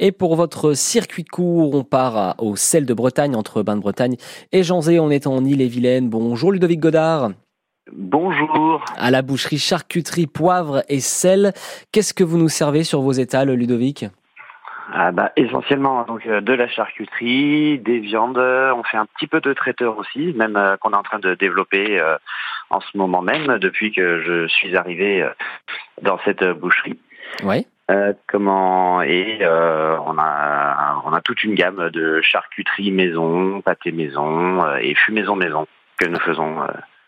Et pour votre circuit court, on part au sel de Bretagne, entre Bain-de-Bretagne et Janzé. On est en Ille-et-Vilaine. Bonjour Ludovic Godard. Bonjour. À la boucherie charcuterie, poivre et sel. Qu'est-ce que vous nous servez sur vos étals, Ludovic? Ah bah, essentiellement donc euh, de la charcuterie, des viandes. On fait un petit peu de traiteur aussi, même euh, qu'on est en train de développer euh, en ce moment même depuis que je suis arrivé dans cette boucherie. Oui. comment et on a on a toute une gamme de charcuterie maison, pâté maison et fumaison maison que nous faisons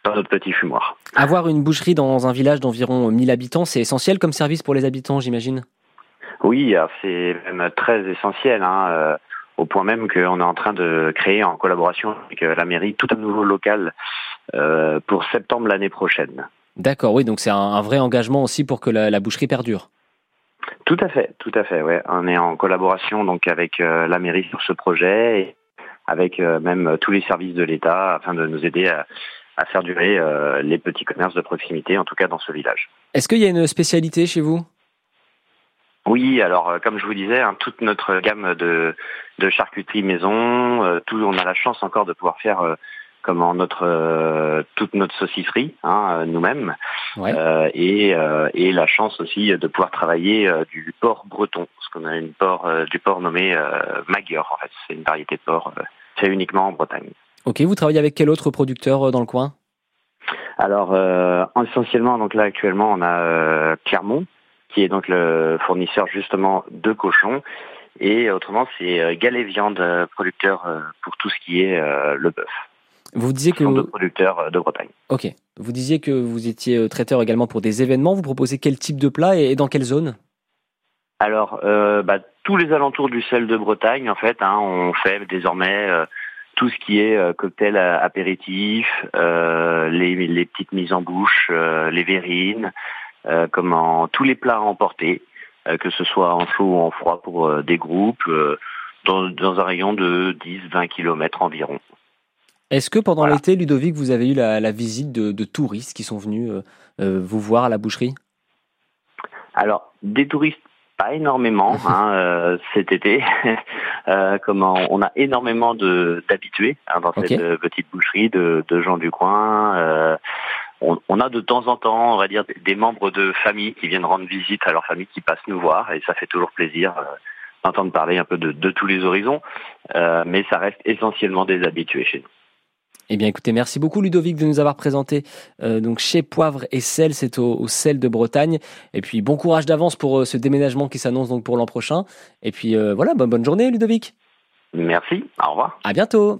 dans notre petit fumoir. Avoir une boucherie dans un village d'environ 1000 habitants, c'est essentiel comme service pour les habitants, j'imagine? Oui, c'est même très essentiel, hein, euh, au point même qu'on est en train de créer en collaboration avec euh, la mairie tout un nouveau local euh, pour septembre l'année prochaine. D'accord, oui, donc c'est un, vrai engagement aussi pour que la, boucherie perdure. Tout à fait, tout à fait. Ouais. On est en collaboration donc avec la mairie sur ce projet et avec même tous les services de l'État afin de nous aider à, à faire durer les petits commerces de proximité, en tout cas dans ce village. Est-ce qu'il y a une spécialité chez vous? Oui, alors euh, comme je vous disais, hein, toute notre gamme de, de charcuterie maison, euh, tout, on a la chance encore de pouvoir faire euh, comment notre toute notre saucisserie hein, nous-mêmes et, et la chance aussi de pouvoir travailler du porc breton parce qu'on a une porc du porc nommé Magyar en fait c'est une variété de porc fait uniquement en Bretagne. Ok, vous travaillez avec quel autre producteur dans le coin? Alors essentiellement donc là actuellement on a Clermont qui est donc le fournisseur justement de cochons. Et autrement, c'est euh, Galet Viande, euh, producteur euh, pour tout ce qui est le bœuf. Vous disiez que vous... producteurs de Bretagne. Ok. Vous disiez que vous étiez traiteur également pour des événements. Vous proposez quel type de plat et dans quelle zone? Alors, bah, tous les alentours du sel de Bretagne, en fait, hein, on fait désormais tout ce qui est cocktail apéritif, les, les, petites mises en bouche, les verrines, euh, comment tous les plats à emporter, euh, que ce soit en chaud ou en froid pour euh, des groupes, dans, un rayon de 10-20 km environ. Est-ce que pendant l'été, Ludovic, vous avez eu la, visite de, touristes qui sont venus vous voir à la boucherie? Alors, des touristes, pas énormément hein, cet été. comment on a énormément d'habitués hein, dans cette petite boucherie de, de, gens du coin on, a de temps en temps, on va dire, des membres de famille qui viennent rendre visite à leur famille, qui passent nous voir, et ça fait toujours plaisir euh, d'entendre parler un peu de, tous les horizons, euh, mais ça reste essentiellement des habitués chez nous. Eh bien, écoutez, merci beaucoup Ludovic de nous avoir présenté euh, donc chez Poivre et Sel, c'est au, sel de Bretagne. Et puis bon courage d'avance pour ce déménagement qui s'annonce donc pour l'an prochain. Et puis voilà, bonne, bonne journée Ludovic. Merci, au revoir. À bientôt.